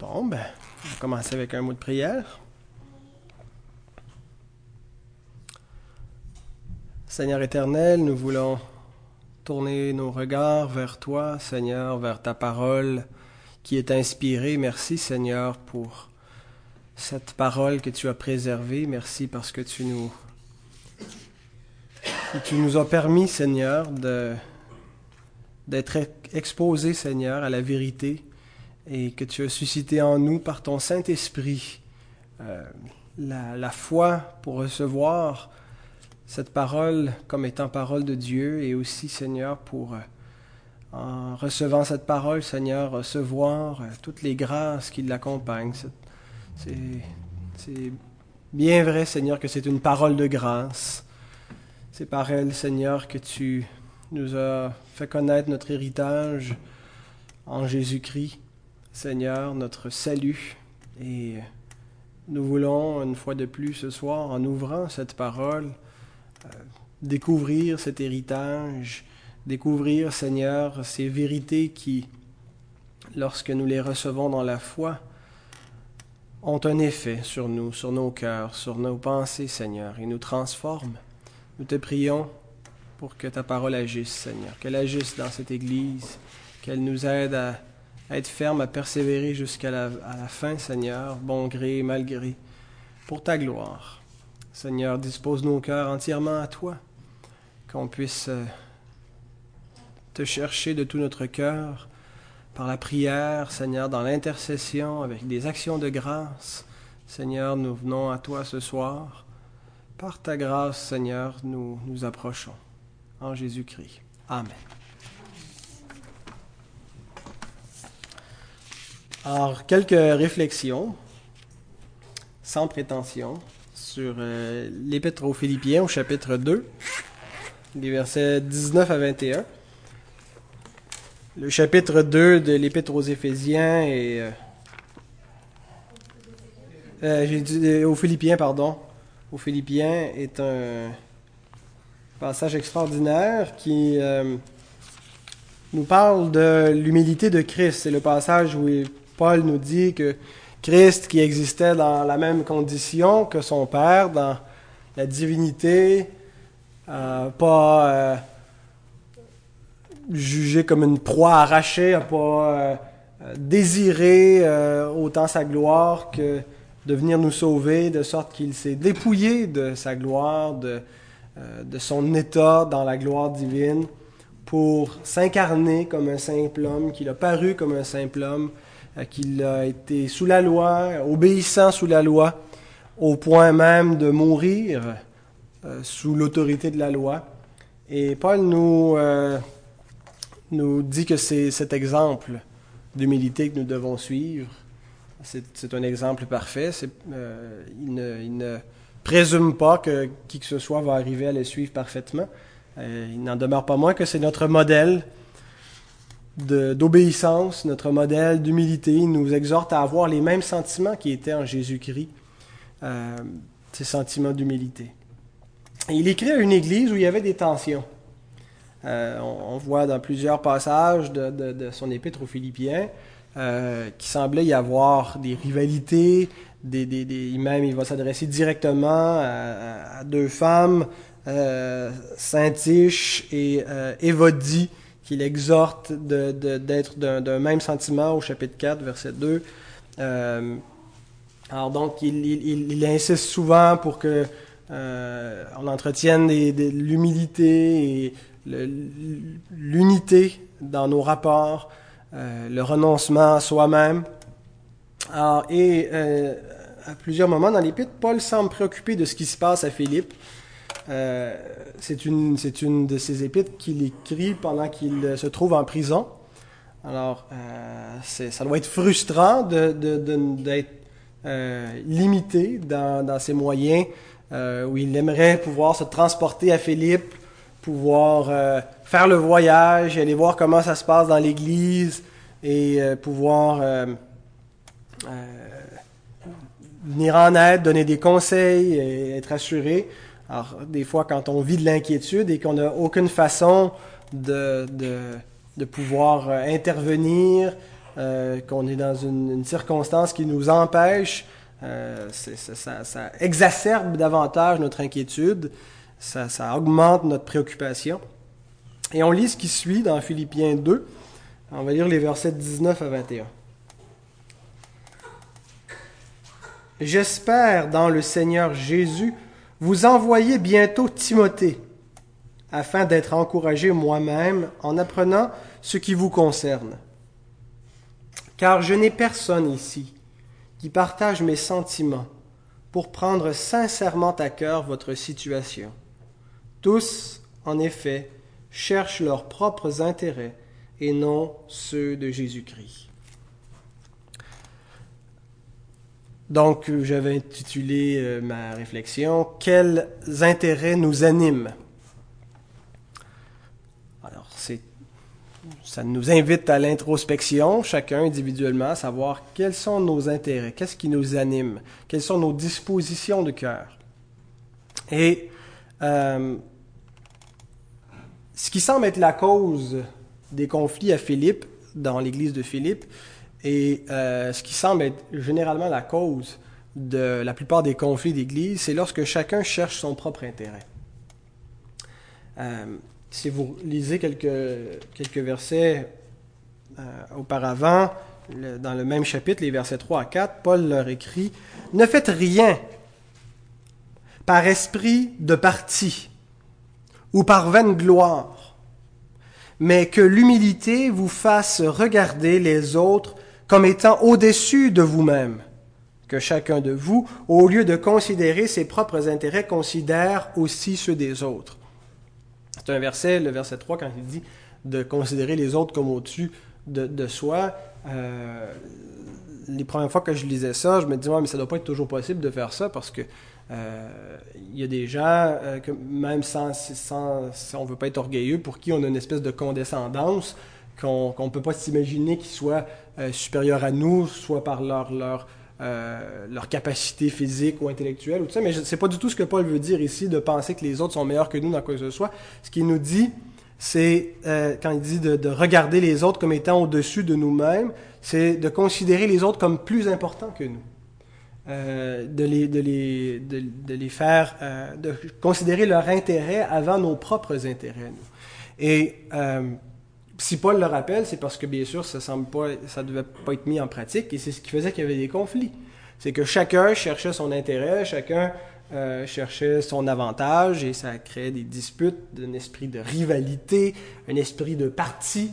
Bon, ben, on va commencer avec un mot de prière. Seigneur éternel, nous voulons tourner nos regards vers toi, Seigneur, vers ta parole qui est inspirée. Merci, Seigneur, pour cette parole que tu as préservée. Merci parce que tu nous, tu nous as permis, Seigneur, d'être exposés, Seigneur, à la vérité et que tu as suscité en nous par ton Saint-Esprit euh, la, foi pour recevoir cette parole comme étant parole de Dieu et aussi, Seigneur, pour, euh, en recevant cette parole, Seigneur, recevoir euh, toutes les grâces qui l'accompagnent. C'est bien vrai, Seigneur, que c'est une parole de grâce. C'est par elle, Seigneur, que tu nous as fait connaître notre héritage en Jésus-Christ. Seigneur, notre salut. Et nous voulons, une fois de plus ce soir, en ouvrant cette parole, euh, découvrir cet héritage, découvrir, Seigneur, ces vérités qui, lorsque nous les recevons dans la foi, ont un effet sur nous, sur nos cœurs, sur nos pensées, Seigneur, et nous transforment. Nous te prions pour que ta parole agisse, Seigneur, qu'elle agisse dans cette Église, qu'elle nous aide à être ferme, à persévérer jusqu'à la, la, fin, Seigneur, bon gré, mal gré, pour ta gloire. Seigneur, dispose nos cœurs entièrement à toi, qu'on puisse euh, te chercher de tout notre cœur, par la prière, Seigneur, dans l'intercession, avec des actions de grâce. Seigneur, nous venons à toi ce soir. Par ta grâce, Seigneur, nous nous approchons. En Jésus-Christ. Amen. Alors, quelques réflexions, sans prétention, sur euh, l'Épître aux Philippiens au chapitre 2, les versets 19 à 21. Le chapitre 2 de l'Épître aux Éphésiens et. Euh, euh, aux Philippiens, pardon. Aux Philippiens est un passage extraordinaire qui nous parle de l'humilité de Christ. C'est le passage où il Paul nous dit que Christ, qui existait dans la même condition que son Père, dans la divinité, euh, pas euh, jugé comme une proie arrachée, n'a pas euh, désiré autant sa gloire que de venir nous sauver, de sorte qu'il s'est dépouillé de sa gloire, de, son état dans la gloire divine, pour s'incarner comme un simple homme, qu'il a paru comme un simple homme, euh, qu'il a été sous la loi, obéissant sous la loi, au point même de mourir euh, sous l'autorité de la loi. Et Paul nous, euh, nous dit que c'est cet exemple d'humilité que nous devons suivre. C'est un exemple parfait. il, ne, présume pas que qui que ce soit va arriver à le suivre parfaitement. il n'en demeure pas moins que c'est notre modèle d'obéissance, notre modèle d'humilité, nous exhorte à avoir les mêmes sentiments qui étaient en Jésus-Christ, euh, ces sentiments d'humilité. Il écrit à une église où il y avait des tensions. Euh, on, voit dans plusieurs passages de, son épître aux Philippiens euh, qu'il semblait y avoir des rivalités, des, même il va s'adresser directement à, deux femmes, euh, Saint-Iche et Évodie, qu'il exhorte d'être d'un même sentiment au chapitre 4, verset 2. Euh, alors donc, il, insiste souvent pour que euh, on entretienne l'humilité et l'unité dans nos rapports, euh, le renoncement à soi-même. Et à plusieurs moments dans l'Épître, Paul semble préoccupé de ce qui se passe à Philippe. Euh, c'est une, une de ses épîtres qu'il écrit pendant qu'il se trouve en prison. Alors, euh, ça doit être frustrant de, d'être euh, limité dans, dans, ses moyens, où il aimerait pouvoir se transporter à Philippe, pouvoir faire le voyage, aller voir comment ça se passe dans l'Église et pouvoir venir en aide, donner des conseils et être assuré. Alors, des fois, quand on vit de l'inquiétude et qu'on n'a aucune façon de, de, pouvoir euh, intervenir, qu'on est dans une, circonstance qui nous empêche, ça, ça, exacerbe davantage notre inquiétude, ça, ça augmente notre préoccupation. Et on lit ce qui suit dans Philippiens 2. On va lire les versets 19 à 21. J'espère dans le Seigneur Jésus vous envoyer bientôt Timothée, afin d'être encouragé moi-même en apprenant ce qui vous concerne. Car je n'ai personne ici qui partage mes sentiments pour prendre sincèrement à cœur votre situation. Tous, en effet, cherchent leurs propres intérêts et non ceux de Jésus-Christ. Donc, j'avais intitulé euh, ma réflexion Quels intérêts nous animent? Alors, c'est, ça nous invite à l'introspection, chacun individuellement, à savoir quels sont nos intérêts, qu'est-ce qui nous anime, quelles sont nos dispositions de cœur. Et euh, ce qui semble être la cause des conflits à Philippe, dans l'église de Philippe, et euh, ce qui semble être généralement la cause de la plupart des conflits d'église, c'est lorsque chacun cherche son propre intérêt. Euh, si vous lisez quelques, versets euh, auparavant, dans le même chapitre, les versets 3 à 4, Paul leur écrit Ne faites rien par esprit de parti ou par vaine gloire, mais que l'humilité vous fasse regarder les autres comme étant au-dessus de vous-même, que chacun de vous, au lieu de considérer ses propres intérêts, considère aussi ceux des autres. C'est un verset, le verset 3, quand il dit de considérer les autres comme au-dessus de, soi. Euh, les premières fois que je lisais ça, je me disais, mais ça ne doit pas être toujours possible de faire ça parce que euh, il y a des gens, euh, même sans, si on ne veut pas être orgueilleux, pour qui on a une espèce de condescendance, qu'on ne peut pas s'imaginer qu'ils soient euh, supérieurs à nous, soit par leur, leur, leur capacité physique ou intellectuelle, ou tout ça. mais c'est pas du tout ce que Paul veut dire ici, de penser que les autres sont meilleurs que nous dans quoi que ce soit. Ce qu'il nous dit, c'est, quand il dit de, de, regarder les autres comme étant au-dessus de nous-mêmes, c'est de considérer les autres comme plus importants que nous. Euh, de, les, de, les, de, les, faire, euh, de considérer leur intérêt avant nos propres intérêts. Et euh, si Paul le rappelle, c'est parce que bien sûr, ça semble pas, ça devait pas être mis en pratique, et c'est ce qui faisait qu'il y avait des conflits. C'est que chacun cherchait son intérêt, chacun cherchait son avantage, et ça créait des disputes, un esprit de rivalité, un esprit de parti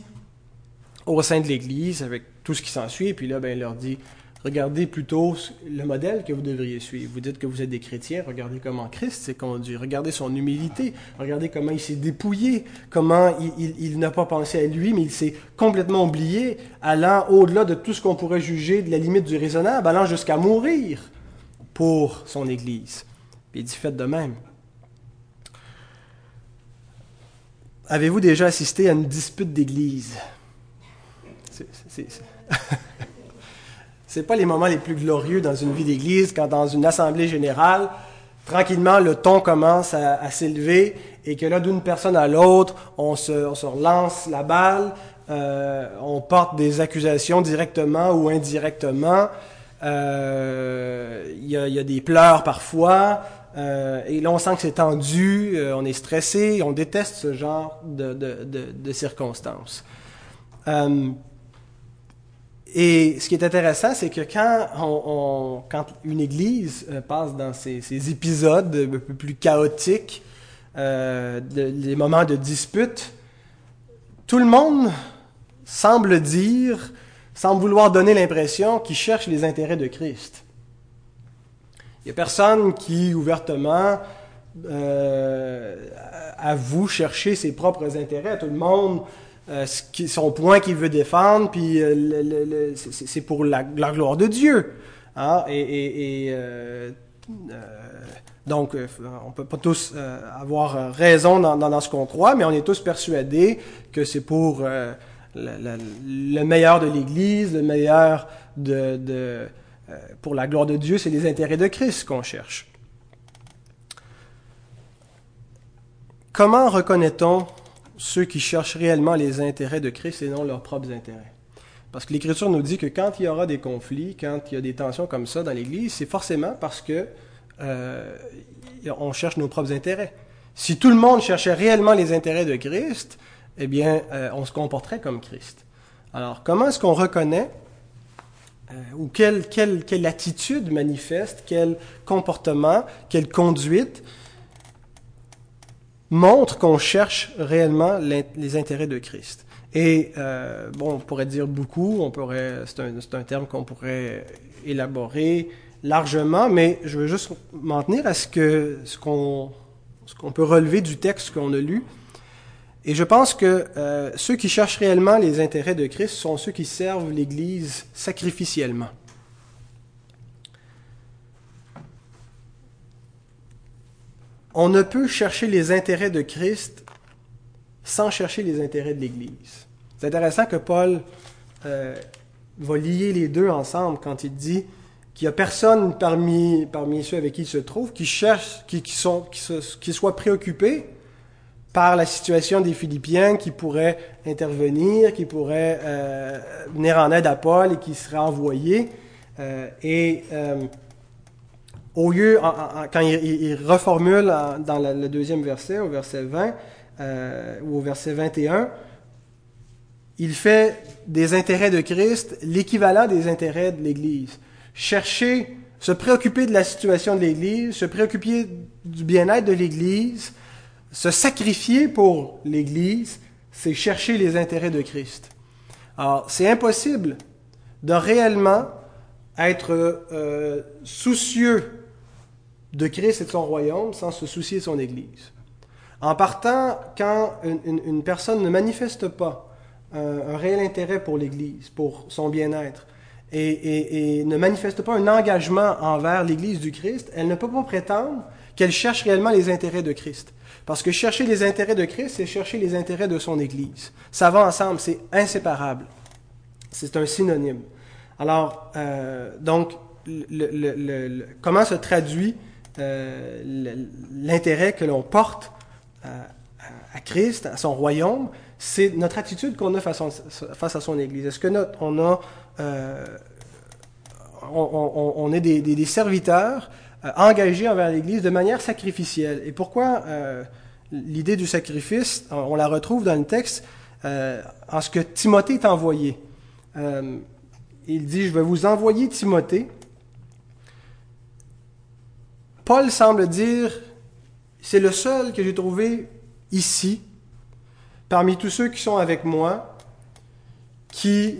au sein de l'Église, avec tout ce qui s'ensuit. Et puis là, ben, il leur dit Regardez plutôt le modèle que vous devriez suivre. Vous dites que vous êtes des chrétiens, regardez comment Christ s'est conduit, regardez son humilité, regardez comment il s'est dépouillé, comment il, n'a pas pensé à lui, mais il s'est complètement oublié, allant au-delà de tout ce qu'on pourrait juger de la limite du raisonnable, allant jusqu'à mourir pour son Église. Puis il dit faites de même. Avez-vous déjà assisté à une dispute d'Église C'est c'est pas les moments les plus glorieux dans une vie d'église quand dans une assemblée générale, tranquillement, le ton commence à, s'élever et que là, d'une personne à l'autre, on se, relance la balle, euh, on porte des accusations directement ou indirectement. Euh, il y, a, des pleurs parfois. Euh, et là, on sent que c'est tendu, on est stressé, on déteste ce genre de circonstances. Et ce qui est intéressant, c'est que quand, une église euh, passe dans ces, épisodes un peu plus chaotiques, euh, des moments de dispute, tout le monde semble dire, semble vouloir donner l'impression qu'il cherche les intérêts de Christ. Il n'y a personne qui ouvertement euh, avoue chercher ses propres intérêts. Tout le monde euh, son point qu'il veut défendre, puis euh, c'est pour la, gloire de Dieu. Hein? Et, euh, donc, on peut pas tous avoir raison dans, ce qu'on croit, mais on est tous persuadés que c'est pour le, meilleur de l'Église, le meilleur de, pour la gloire de Dieu, c'est les intérêts de Christ qu'on cherche. Comment reconnaît-on ceux qui cherchent réellement les intérêts de Christ et non leurs propres intérêts. Parce que l'Écriture nous dit que quand il y aura des conflits, quand il y a des tensions comme ça dans l'Église, c'est forcément parce que euh, on cherche nos propres intérêts. Si tout le monde cherchait réellement les intérêts de Christ, eh bien, euh, on se comporterait comme Christ. Alors, comment est-ce qu'on reconnaît euh, ou quelle, attitude manifeste, quel comportement, quelle conduite montre qu'on cherche réellement les intérêts de Christ. Et euh, bon, on pourrait dire beaucoup, on pourrait, c'est un, un, terme qu'on pourrait élaborer largement, mais je veux juste m'en tenir à ce que ce qu'on ce qu'on peut relever du texte qu'on a lu. Et je pense que euh, ceux qui cherchent réellement les intérêts de Christ sont ceux qui servent l'Église sacrificiellement. On ne peut chercher les intérêts de Christ sans chercher les intérêts de l'Église. C'est intéressant que Paul euh, va lier les deux ensemble quand il dit qu'il n'y a personne parmi, parmi ceux avec qui il se trouve qui cherche, qui, qui, sont, qui, soit préoccupé par la situation des Philippiens, qui pourrait intervenir, qui pourrait euh, venir en aide à Paul et qui serait envoyé. Euh, et au lieu, quand il, reformule dans le deuxième verset, au verset 20 euh, ou au verset 21, il fait des intérêts de Christ l'équivalent des intérêts de l'Église. Chercher, se préoccuper de la situation de l'Église, se préoccuper du bien-être de l'Église, se sacrifier pour l'Église, c'est chercher les intérêts de Christ. Alors, c'est impossible de réellement être euh, soucieux de Christ et de son royaume sans se soucier de son Église. En partant, quand une, personne ne manifeste pas un, réel intérêt pour l'Église, pour son bien-être, et, ne manifeste pas un engagement envers l'Église du Christ, elle ne peut pas prétendre qu'elle cherche réellement les intérêts de Christ. Parce que chercher les intérêts de Christ, c'est chercher les intérêts de son Église. Ça va ensemble, c'est inséparable. C'est un synonyme. Alors, euh, donc, comment se traduit euh, l'intérêt que l'on porte à, Christ, à son royaume, c'est notre attitude qu'on a face, à son Église. Est-ce que notre, on euh, est des, serviteurs euh, engagés envers l'Église de manière sacrificielle? Et pourquoi euh, l'idée du sacrifice, on, la retrouve dans le texte en ce que Timothée est envoyé. il dit, je vais vous envoyer Timothée. Paul semble dire, c'est le seul que j'ai trouvé ici, parmi tous ceux qui sont avec moi, qui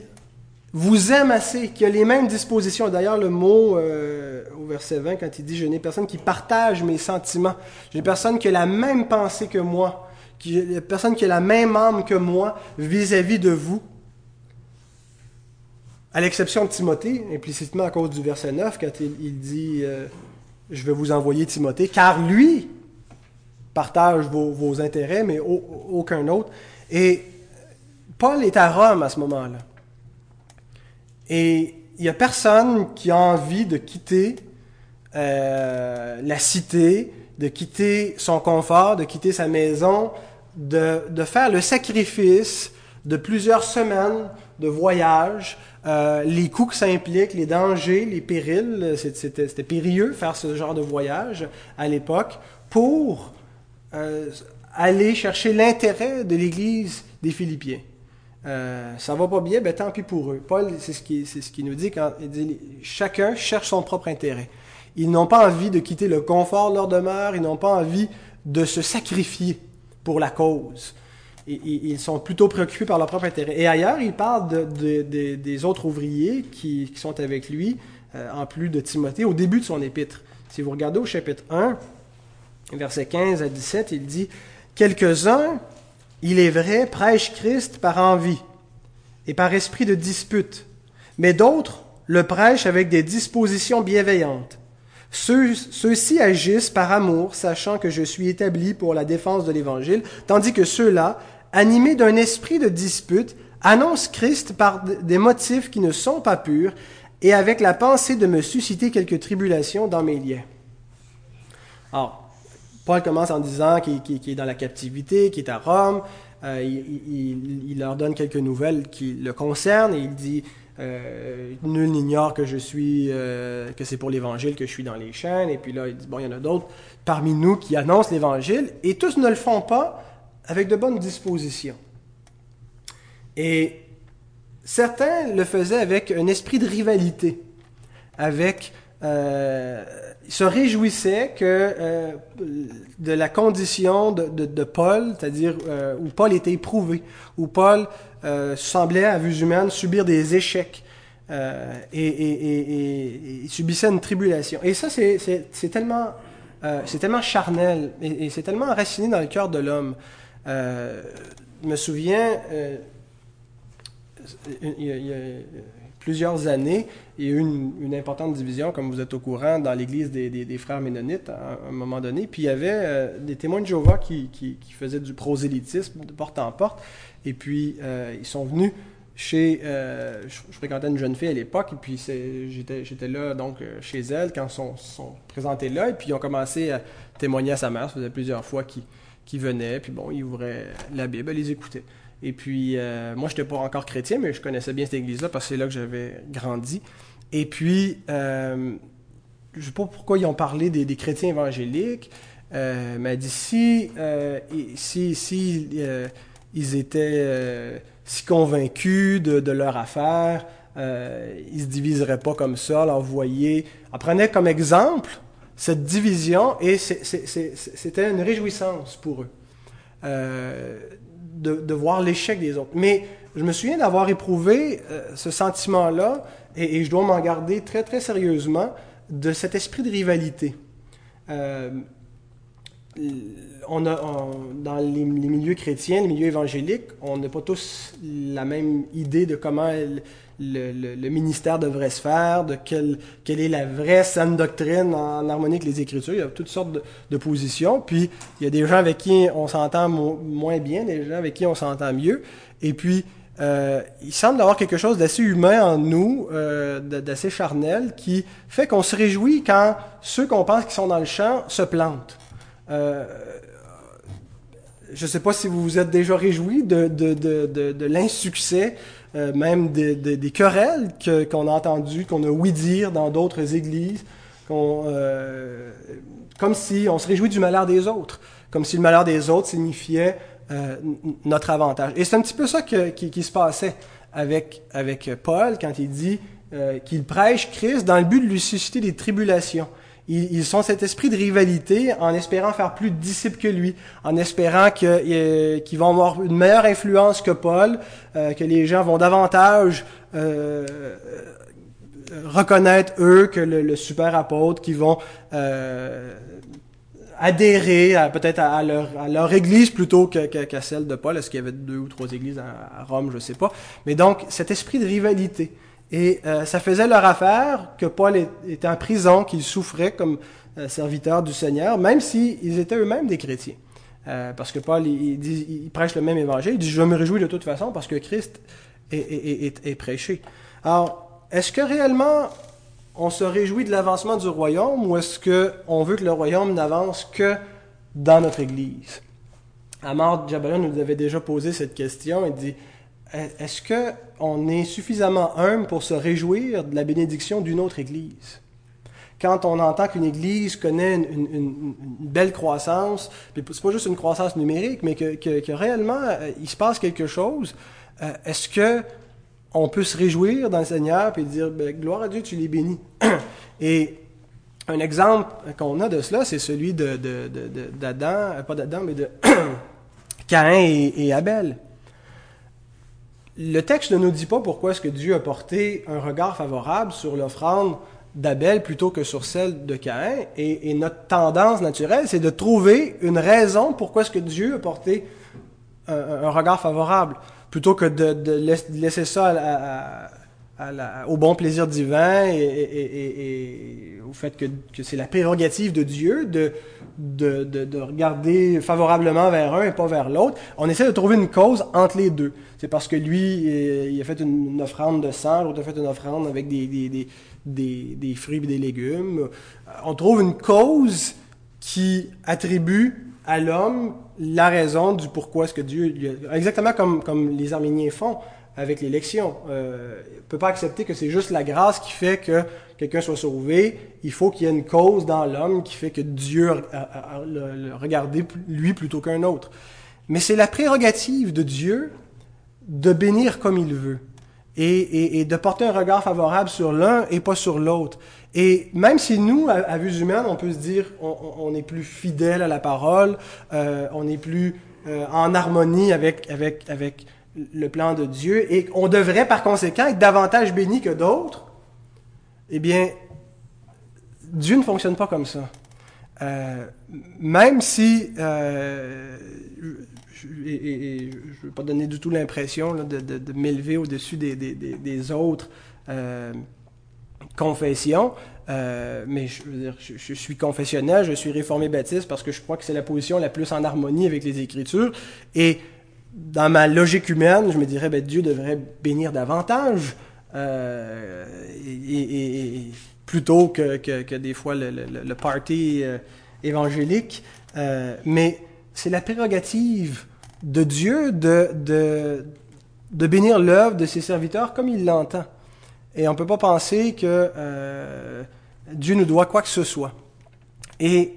vous aime assez, qui a les mêmes dispositions. D'ailleurs, le mot euh, au verset 20, quand il dit Je n'ai personne qui partage mes sentiments, j'ai personne qui a la même pensée que moi, qui, personne qui a la même âme que moi vis-à-vis de vous. À l'exception de Timothée, implicitement à cause du verset 9, quand il, dit euh, Je vais vous envoyer Timothée, car lui, partage vos, intérêts, mais aucun autre. Et Paul est à Rome à ce moment-là. Et il n'y a personne qui a envie de quitter euh, la cité, de quitter son confort, de quitter sa maison, de, faire le sacrifice de plusieurs semaines de voyage, euh, les coûts que ça implique, les dangers, les périls, c'était périlleux faire ce genre de voyage à l'époque pour euh, aller chercher l'intérêt de l'Église des Philippiens. Euh, ça va pas bien, ben tant pis pour eux. Paul, c'est ce qui, c'est ce qui nous dit quand il dit chacun cherche son propre intérêt. Ils n'ont pas envie de quitter le confort de leur demeure, ils n'ont pas envie de se sacrifier pour la cause. Ils sont plutôt préoccupés par leur propre intérêt. Et ailleurs, il parle de, des autres ouvriers qui, sont avec lui, euh, en plus de Timothée, au début de son épître. Si vous regardez au chapitre 1, verset 15 à 17, il dit Quelques-uns, il est vrai, prêchent Christ par envie et par esprit de dispute, mais d'autres le prêchent avec des dispositions bienveillantes. Ceux, ci agissent par amour, sachant que je suis établi pour la défense de l'Évangile, tandis que ceux-là, animés d'un esprit de dispute, annoncent Christ par des motifs qui ne sont pas purs et avec la pensée de me susciter quelques tribulations dans mes liens. Alors, Paul commence en disant qu'il est dans la captivité, qu'il est à Rome, euh, il, il, leur donne quelques nouvelles qui le concernent et il dit euh, Nul n'ignore que je suis, euh, que c'est pour l'Évangile que je suis dans les chaînes. Et puis là, il dit Bon, il y en a d'autres parmi nous qui annoncent l'Évangile et tous ne le font pas avec de bonnes dispositions. Et certains le faisaient avec un esprit de rivalité, avec euh, se réjouissait que euh, de la condition de, Paul, c'est-à-dire euh, où Paul était éprouvé, où Paul semblait à vue humaine subir des échecs et, subissait une tribulation. Et ça, c'est tellement, c'est tellement charnel et, c'est tellement enraciné dans le cœur de l'homme. Je me souviens, il y a, il y a plusieurs années, il y a eu une, importante division, comme vous êtes au courant, dans l'Église des, frères ménonites à un moment donné. Puis il y avait euh, des témoins de Jéhovah qui, faisaient du prosélytisme de porte en porte. Et puis euh, ils sont venus chez... Euh, je, fréquentais une jeune fille à l'époque, et puis j'étais là donc chez elle quand ils sont, sont, présentés là. Et puis ils ont commencé à témoigner à sa mère. Ça faisait plusieurs fois qu'ils venaient. Puis bon, ils ouvraient la Bible, ils les écoutaient. Et puis, euh, moi, je n'étais pas encore chrétien, mais je connaissais bien cette église-là parce que c'est là que j'avais grandi. Et puis, euh, je ne sais pas pourquoi ils ont parlé des, chrétiens évangéliques, euh, mais dit si, si, si ils étaient si convaincus de, leur affaire, ils ne se diviseraient pas comme ça, leur voyez. Prenez comme exemple cette division et c'était une réjouissance pour eux de, voir l'échec des autres. Mais je me souviens d'avoir éprouvé euh, ce sentiment-là, et, je dois m'en garder très, très sérieusement, de cet esprit de rivalité. Euh, on a, dans les, milieux chrétiens, les milieux évangéliques, on n'a pas tous la même idée de comment le, ministère devrait se faire, de quelle, quelle est la vraie saine doctrine en, harmonie avec les Écritures. Il y a toutes sortes de, positions. Puis, il y a des gens avec qui on s'entend moins bien, des gens avec qui on s'entend mieux. Et puis, euh, il semble avoir quelque chose d'assez humain en nous, euh, d'assez charnel, qui fait qu'on se réjouit quand ceux qu'on pense qui sont dans le champ se plantent. Euh, je ne sais pas si vous vous êtes déjà réjoui de, de, de, de l'insuccès euh, même des, querelles qu'on a entendues, qu'on a ouï dire dans d'autres églises, euh, comme si on se réjouit du malheur des autres, comme si le malheur des autres signifiait euh, notre avantage. Et c'est un petit peu ça qui, qui, se passait avec, avec Paul quand il dit qu'il prêche Christ dans le but de lui susciter des tribulations ils, ont cet esprit de rivalité en espérant faire plus de disciples que lui, en espérant euh, qu'ils vont avoir une meilleure influence que Paul, euh, que les gens vont davantage euh, reconnaître eux que le, super apôtre, qui vont adhérer peut-être à, leur, église plutôt qu'à celle de Paul. Est-ce qu'il y avait deux ou trois églises à, à Rome, je ne sais pas. Mais donc, cet esprit de rivalité. Et euh, ça faisait leur affaire que Paul était en prison, qu'il souffrait comme euh, serviteur du Seigneur, même s'ils étaient eux-mêmes des chrétiens. Euh, parce que Paul, il, prêche le même évangile. Il dit, je me réjouis de toute façon parce que Christ est, est prêché. Alors, est-ce que réellement on se réjouit de l'avancement du royaume ou est-ce qu'on veut que le royaume n'avance que dans notre Église? Amar Jabalon nous avait déjà posé cette question. Il dit, est-ce qu'on est suffisamment humble pour se réjouir de la bénédiction d'une autre Église? Quand on entend qu'une Église connaît une, belle croissance, c'est pas juste une croissance numérique, mais que, réellement euh, il se passe quelque chose, euh, est-ce que on peut se réjouir dans le Seigneur et dire ben, gloire à Dieu, tu les bénis. et un exemple qu'on a de cela, c'est celui de, d'Adam, euh, pas d'Adam, mais de Caïn et Abel le texte ne nous dit pas pourquoi est-ce que Dieu a porté un regard favorable sur l'offrande d'Abel plutôt que sur celle de Caïn. Et, notre tendance naturelle, c'est de trouver une raison pourquoi est-ce que Dieu a porté un, regard favorable, plutôt que de, laisser ça au bon plaisir divin et, au fait que, c'est la prérogative de Dieu de, de, de, regarder favorablement vers un et pas vers l'autre. On essaie de trouver une cause entre les deux. C'est parce que lui, il a fait une, offrande de sang, l'autre a fait une offrande avec des, des, des fruits et des légumes. On trouve une cause qui attribue à l'homme la raison du pourquoi est-ce que Dieu... Exactement comme, comme les Arméniens font avec l'élection. Euh, ne peut pas accepter que c'est juste la grâce qui fait que quelqu'un soit sauvé. Il faut qu'il y ait une cause dans l'homme qui fait que Dieu a, le, regardé lui plutôt qu'un autre. Mais c'est la prérogative de Dieu de bénir comme il veut et, de porter un regard favorable sur l'un et pas sur l'autre. Et même si nous, à, vue humaine, on peut se dire on, on, est plus fidèle à la parole, euh, on est plus euh, en harmonie avec, avec le plan de Dieu et on devrait par conséquent être davantage béni que d'autres, eh bien, Dieu ne fonctionne pas comme ça. Euh, même si, euh, je ne veux pas donner du tout l'impression de, de, m'élever au-dessus des, des, des, autres euh, confessions, mais je, veux dire, je, suis confessionnel, je suis réformé baptiste parce que je crois que c'est la position la plus en harmonie avec les Écritures. Et dans ma logique humaine, je me dirais, ben, Dieu devrait bénir davantage, euh, et, plutôt que, que, des fois le, le, euh, évangélique. Euh, mais c'est la prérogative de Dieu de, de, de bénir l'œuvre de ses serviteurs comme il l'entend. Et on ne peut pas penser que Dieu nous doit quoi que ce soit. Et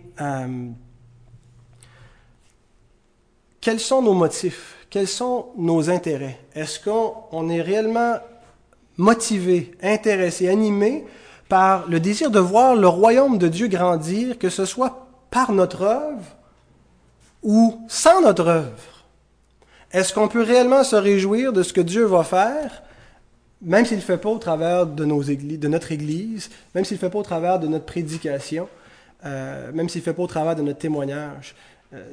quels sont nos motifs quels sont nos intérêts? Est-ce qu'on est réellement motivé, intéressé, animé par le désir de voir le royaume de Dieu grandir, que ce soit par notre œuvre ou sans notre œuvre? Est-ce qu'on peut réellement se réjouir de ce que Dieu va faire, même s'il ne fait pas au travers de, notre Église, même s'il ne fait pas au travers de notre prédication, euh, même s'il ne fait pas au travers de notre témoignage? Euh,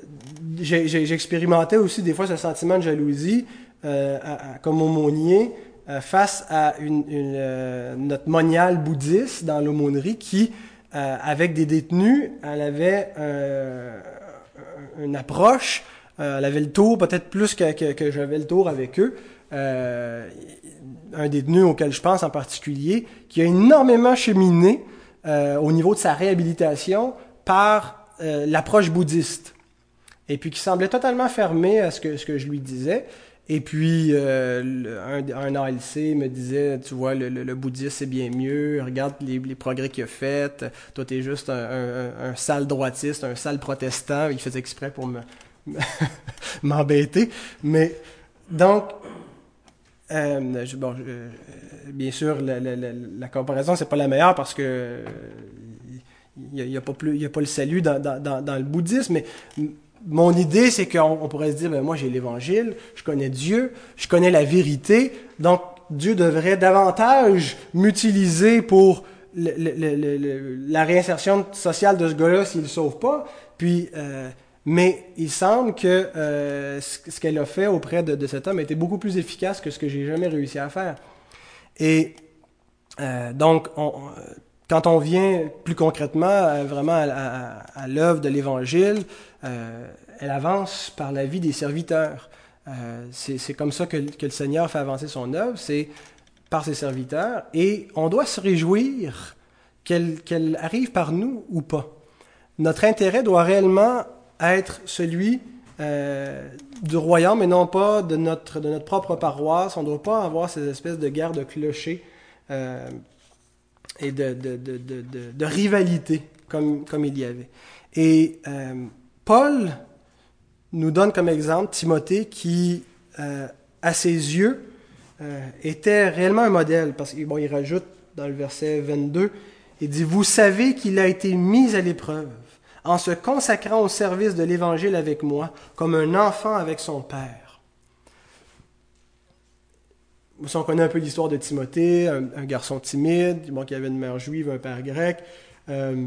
j'ai expérimenté aussi des fois ce sentiment de jalousie euh, comme aumônier euh, face à notre moniale bouddhiste dans l'aumônerie qui, avec des détenus, elle avait une approche, elle avait le tour peut-être plus que, que, j'avais le tour avec eux. un détenu auquel je pense en particulier, qui a énormément cheminé au niveau de sa réhabilitation par l'approche bouddhiste et puis qui semblait totalement fermé à ce que, ce que je lui disais. Et puis, euh, un, un, ALC me disait, tu vois, le, le, bouddhisme, c'est bien mieux, regarde les, les progrès qu'il a fait, toi, t'es juste un, un, sale droitiste, un sale protestant, il faisait exprès pour me m'embêter. Mais, donc, euh, bon, bien sûr, la, la, la, la comparaison, c'est pas la meilleure parce que il n'y a, a, pas y a pas le salut dans, dans, dans le bouddhisme, mais mon idée, c'est qu'on pourrait se dire, ben moi j'ai l'Évangile, je connais Dieu, je connais la vérité, donc Dieu devrait davantage m'utiliser pour la réinsertion sociale de ce gars-là s'il ne sauve pas. Puis, euh, mais il semble que euh, ce qu'elle a fait auprès de, cet homme été beaucoup plus efficace que ce que j'ai jamais réussi à faire. Et euh, donc, on, quand on vient plus concrètement vraiment à, l'œuvre de l'Évangile, euh, elle avance par la vie des serviteurs. Euh, c'est comme ça que, le Seigneur fait avancer son œuvre, c'est par ses serviteurs, et on doit se réjouir qu'elle arrive par nous ou pas. Notre intérêt doit réellement être celui euh, du royaume et non pas de notre, de notre propre paroisse. On ne doit pas avoir ces espèces de guerres de clochers et de, rivalité comme, il y avait. Et Paul nous donne comme exemple Timothée qui, euh, à ses yeux, euh, était réellement un modèle, parce qu'il bon, il rajoute dans le verset 22, il dit, Vous savez qu'il a été mis à l'épreuve en se consacrant au service de l'Évangile avec moi, comme un enfant avec son père. On connaît un peu l'histoire de Timothée, un, garçon timide, bon, qui avait une mère juive, un père grec. Euh,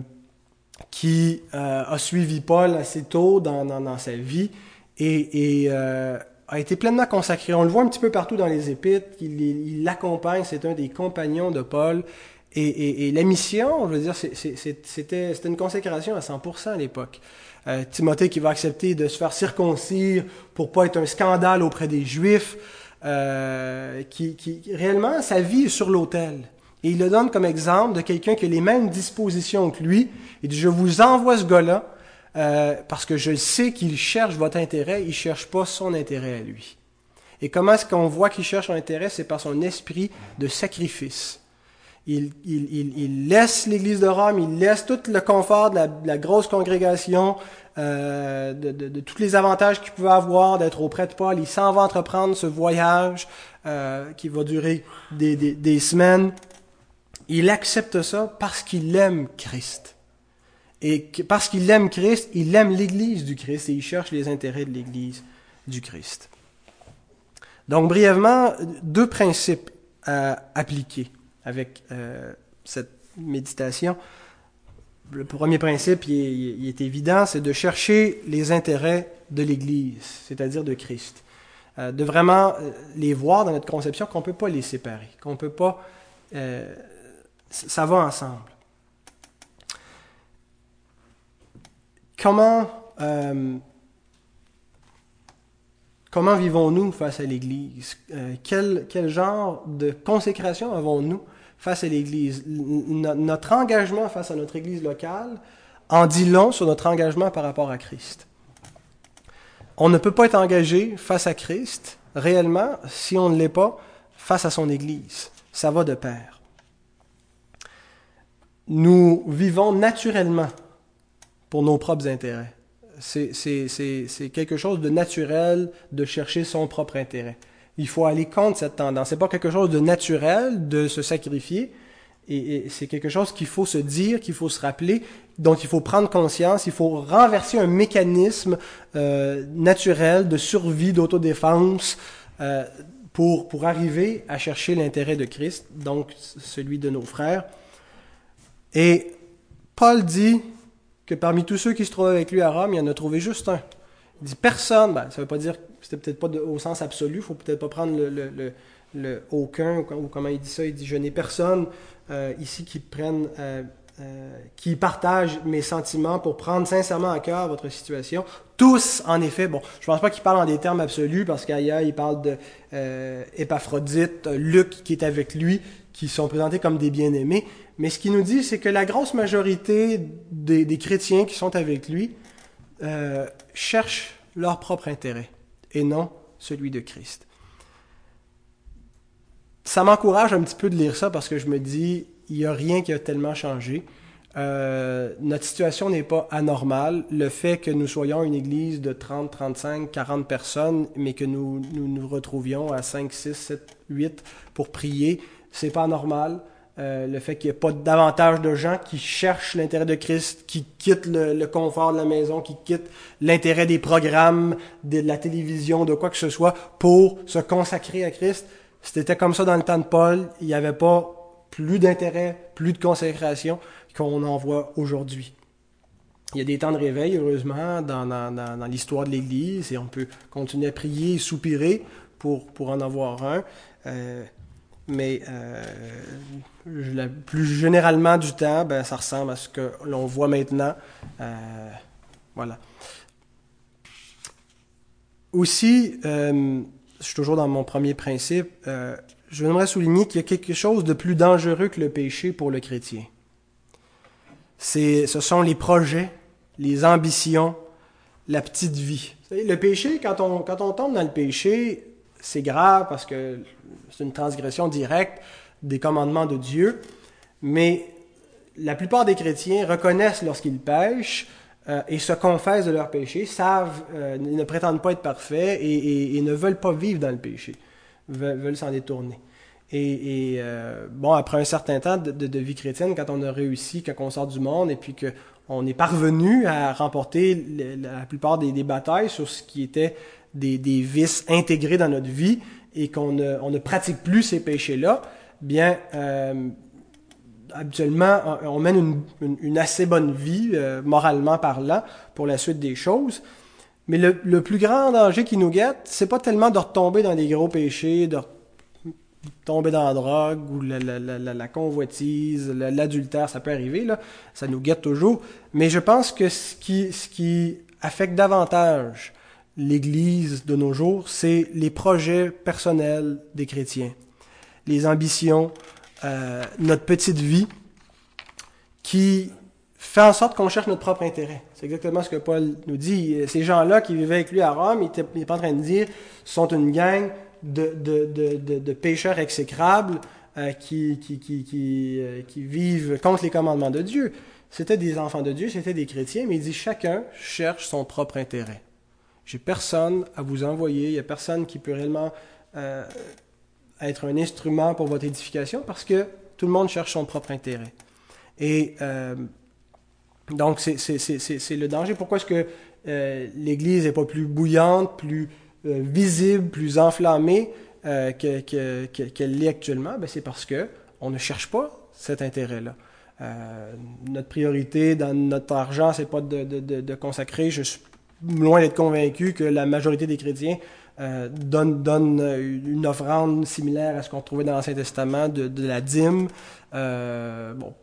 qui euh, a suivi Paul assez tôt dans, sa vie et, euh, a été pleinement consacré. On le voit un petit peu partout dans les épîtres, il l'accompagne, c'est un des compagnons de Paul. Et, la mission, je veux dire, c'était une consécration à 100% à l'époque. Timothée qui va accepter de se faire circoncire pour pas être un scandale auprès des Juifs, euh, qui, réellement sa vie est sur l'autel. Et il le donne comme exemple de quelqu'un qui a les mêmes dispositions que lui. Il dit, je vous envoie ce gars-là, euh, parce que je sais qu'il cherche votre intérêt, il cherche pas son intérêt à lui. Et comment est-ce qu'on voit qu'il cherche son intérêt? C'est par son esprit de sacrifice. Il, laisse l'Église de Rome, il laisse tout le confort de la, grosse congrégation, euh, de, tous les avantages qu'il pouvait avoir d'être auprès de Paul. Il s'en va entreprendre ce voyage euh, qui va durer des, semaines. Il accepte ça parce qu'il aime Christ. Et parce qu'il aime Christ, il aime l'Église du Christ et il cherche les intérêts de l'Église du Christ. Donc, brièvement, deux principes à appliquer avec euh, cette méditation. Le premier principe, il est, évident, c'est de chercher les intérêts de l'Église, c'est-à-dire de Christ. Euh, de vraiment euh, les voir dans notre conception, qu'on ne peut pas les séparer, qu'on ne peut pas... ça va ensemble. Comment, comment vivons-nous face à l'Église? Quel, quel, genre de consécration avons-nous face à l'Église? Notre engagement face à notre Église locale en dit long sur notre engagement par rapport à Christ. On ne peut pas être engagé face à Christ réellement si on ne l'est pas face à son Église. Ça va de pair. Nous vivons naturellement pour nos propres intérêts. C'est quelque chose de naturel de chercher son propre intérêt. Il faut aller contre cette tendance. C'est pas quelque chose de naturel de se sacrifier. Et, c'est quelque chose qu'il faut se dire, qu'il faut se rappeler, dont il faut prendre conscience. Il faut renverser un mécanisme euh, naturel de survie, d'autodéfense, euh, pour, pour arriver à chercher l'intérêt de Christ, donc celui de nos frères. Et Paul dit que parmi tous ceux qui se trouvaient avec lui à Rome, il en a trouvé juste un. Il dit personne, ben, ça ne veut pas dire, c'était peut-être pas au sens absolu, il faut peut-être pas prendre le, le, aucun, ou, comment il dit ça, il dit je n'ai personne euh, ici qui prenne, euh, euh, qui partage mes sentiments pour prendre sincèrement à cœur votre situation. Tous, en effet, bon, je pense pas qu'il parle en des termes absolus, parce qu'ailleurs, il parle de Luc qui est avec lui, qui sont présentés comme des bien-aimés, mais ce qu'il nous dit, c'est que la grosse majorité des, chrétiens qui sont avec lui cherchent leur propre intérêt et non celui de Christ. Ça m'encourage un petit peu de lire ça parce que je me dis, il n'y a rien qui a tellement changé. Euh, notre situation n'est pas anormale. Le fait que nous soyons une église de 30, 35, 40 personnes, mais que nous nous, retrouvions à 5, 6, 7, 8 pour prier, c'est pas normal. Euh, le fait qu'il n'y ait pas davantage de gens qui cherchent l'intérêt de Christ, qui quittent le, confort de la maison, qui quittent l'intérêt des programmes, de la télévision, de quoi que ce soit, pour se consacrer à Christ. C'était comme ça dans le temps de Paul. Il n'y avait pas plus d'intérêt, plus de consécration qu'on en voit aujourd'hui. Il y a des temps de réveil, heureusement, dans, l'histoire de l'Église, et on peut continuer à prier et soupirer pour, pour en avoir un. Euh, mais euh, plus généralement du temps, ben, ça ressemble à ce que l'on voit maintenant. Euh, voilà. Aussi, euh, je suis toujours dans mon premier principe, je voudrais souligner qu'il y a quelque chose de plus dangereux que le péché pour le chrétien. C'est, ce sont les projets, les ambitions, la petite vie. Le péché, quand on, quand on tombe dans le péché, c'est grave parce que c'est une transgression directe des commandements de Dieu, mais la plupart des chrétiens reconnaissent lorsqu'ils pêchent euh, et se confessent de leurs péchés, savent, euh, ne prétendent pas être parfaits et, ne veulent pas vivre dans le péché, veulent, s'en détourner. Et, euh, bon, après un certain temps de, vie chrétienne, quand on a réussi, quand on sort du monde et puis qu'on est parvenu à remporter la plupart des, batailles sur ce qui était des, vices intégrés dans notre vie, et qu'on ne, pratique plus ces péchés-là, bien, euh, habituellement, on, mène une, assez bonne vie, euh, moralement parlant, pour la suite des choses. Mais le, plus grand danger qui nous guette, c'est pas tellement de retomber dans des gros péchés, de tomber dans la drogue ou la, convoitise, l'adultère, ça peut arriver, là, ça nous guette toujours. Mais je pense que ce qui affecte davantage l'Église de nos jours, c'est les projets personnels des chrétiens, les ambitions, euh, notre petite vie qui fait en sorte qu'on cherche notre propre intérêt. C'est exactement ce que Paul nous dit. Ces gens-là qui vivaient avec lui à Rome, il n'est pas en train de dire sont une gang de, de, de, pécheurs exécrables euh, qui, qui, qui, euh, qui vivent contre les commandements de Dieu. C'était des enfants de Dieu, c'était des chrétiens, mais il dit chacun cherche son propre intérêt. J'ai personne à vous envoyer, il n'y a personne qui peut réellement euh, être un instrument pour votre édification parce que tout le monde cherche son propre intérêt. Et euh, donc, c'est le danger. Pourquoi est-ce que euh, l'Église n'est pas plus bouillante, plus visible, plus enflammée qu'elle que, l'est actuellement? Ben, c'est parce que on ne cherche pas cet intérêt-là. notre priorité dans notre argent, c'est pas de, de, de, consacrer. Je loin d'être convaincu que la majorité des chrétiens euh, donne, donne une offrande similaire à ce qu'on trouvait dans l'Ancien Testament, de, la dîme. Euh, bon,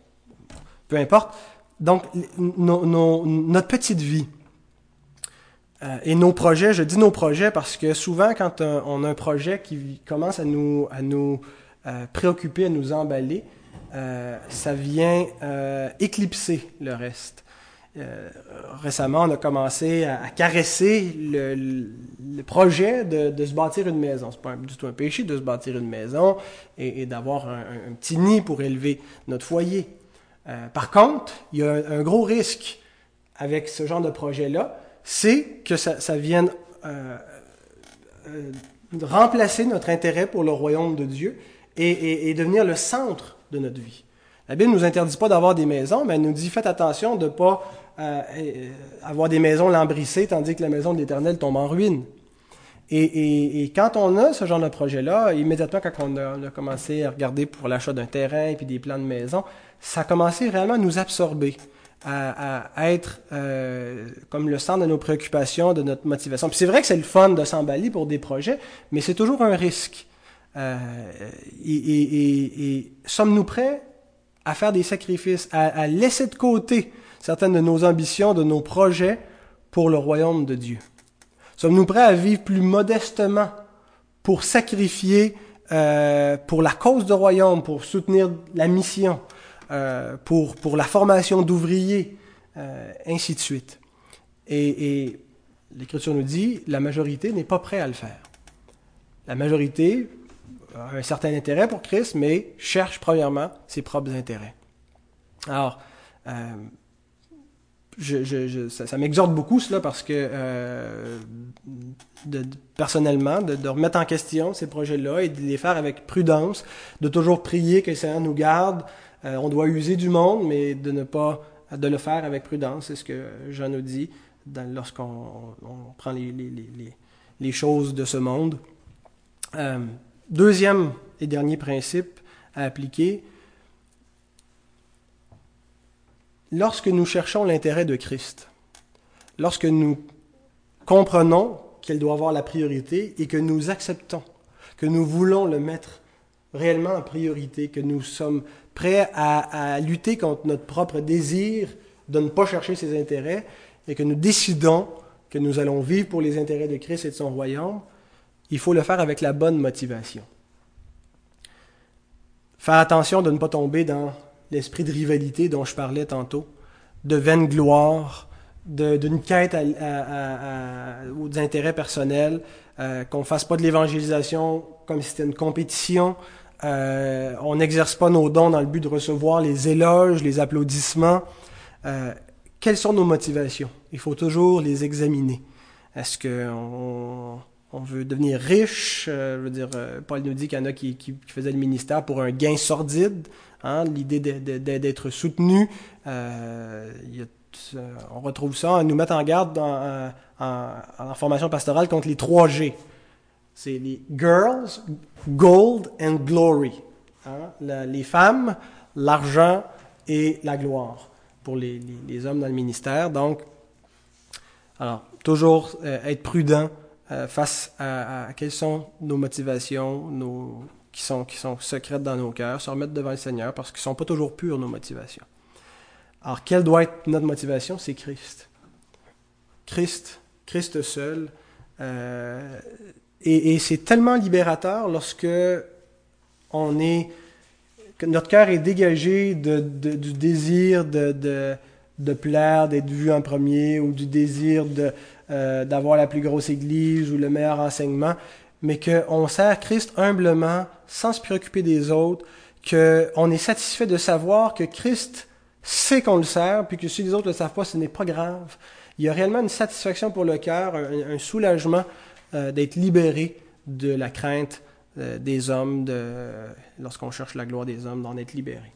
peu importe. Donc, notre petite vie euh, et nos projets, je dis nos projets parce que souvent, quand on a un projet qui commence à nous, à nous préoccuper, à nous emballer, ça vient éclipser le reste. Euh, récemment, on a commencé à, caresser le, projet de, se bâtir une maison. C'est pas du tout un péché de se bâtir une maison et, d'avoir un, petit nid pour élever notre foyer. Euh, par contre, il y a un, gros risque avec ce genre de projet-là, c'est que ça, vienne euh, remplacer notre intérêt pour le royaume de Dieu et, et devenir le centre de notre vie. La Bible ne nous interdit pas d'avoir des maisons, mais elle nous dit faites attention de ne pas euh, euh, avoir des maisons lambrissées, tandis que la maison de l'Éternel tombe en ruine. Et, quand on a ce genre de projet-là, immédiatement quand on a, commencé à regarder pour l'achat d'un terrain et puis des plans de maison, ça a commencé réellement à nous absorber, à, être euh, comme le centre de nos préoccupations, de notre motivation. C'est vrai que c'est le fun de s'emballer pour des projets, mais c'est toujours un risque. et sommes-nous prêts à faire des sacrifices, à, laisser de côté certaines de nos ambitions, de nos projets pour le royaume de Dieu? Sommes-nous prêts à vivre plus modestement pour sacrifier euh, pour la cause du royaume, pour soutenir la mission, euh, pour, la formation d'ouvriers, euh, ainsi de suite? Et, l'Écriture nous dit, la majorité n'est pas prête à le faire. La majorité un certain intérêt pour Christ, mais cherche premièrement ses propres intérêts. Alors, euh, ça, m'exhorte beaucoup cela parce que euh, personnellement, de, remettre en question ces projets-là et de les faire avec prudence, de toujours prier que le Seigneur nous garde. Euh, on doit user du monde, mais de ne pas de le faire avec prudence, c'est ce que Jean nous dit lorsqu'on prend les, les, choses de ce monde. Deuxième et dernier principe à appliquer, lorsque nous cherchons l'intérêt de Christ, lorsque nous comprenons qu'elle doit avoir la priorité et que nous acceptons, que nous voulons le mettre réellement en priorité, que nous sommes prêts à, lutter contre notre propre désir de ne pas chercher ses intérêts et que nous décidons que nous allons vivre pour les intérêts de Christ et de son royaume, il faut le faire avec la bonne motivation. Faire attention de ne pas tomber dans l'esprit de rivalité dont je parlais tantôt, de vaine gloire, d'une quête aux intérêts personnels, euh, qu'on fasse pas de l'évangélisation comme si c'était une compétition. Euh, on n'exerce pas nos dons dans le but de recevoir les éloges, les applaudissements. Euh, quelles sont nos motivations? Il faut toujours les examiner. Est-ce qu'on on veut devenir riche. Euh, je dire, euh, Paul nous dit qu'il y en a qui, qui, faisaient le ministère pour un gain sordide, hein, l'idée d'être soutenu. Euh, on retrouve ça, nous mettre en garde en, en, formation pastorale contre les 3 G. C'est les girls, gold and glory. Hein, les femmes, l'argent et la gloire pour les, hommes dans le ministère. Donc, alors, toujours être prudent euh, face à, quelles sont nos motivations, nos, qui, sont, qui sont secrètes dans nos cœurs, se remettre devant le Seigneur parce qu'ils ne sont pas toujours pures, nos motivations. Alors, quelle doit être notre motivation? C'est Christ. Christ, Christ seul. Euh, et, c'est tellement libérateur lorsque on est, que notre cœur est dégagé de, du désir de, de plaire, d'être vu en premier ou du désir de, euh, d'avoir la plus grosse église ou le meilleur enseignement, mais qu'on sert Christ humblement, sans se préoccuper des autres, qu'on est satisfait de savoir que Christ sait qu'on le sert, puis que si les autres ne le savent pas, ce n'est pas grave. Il y a réellement une satisfaction pour le cœur, un, soulagement euh, d'être libéré de la crainte euh, des hommes, de, lorsqu'on cherche la gloire des hommes, d'en être libéré.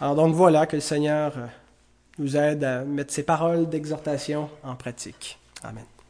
Alors donc voilà, que le Seigneur nous aide à mettre ces paroles d'exhortation en pratique. Amen.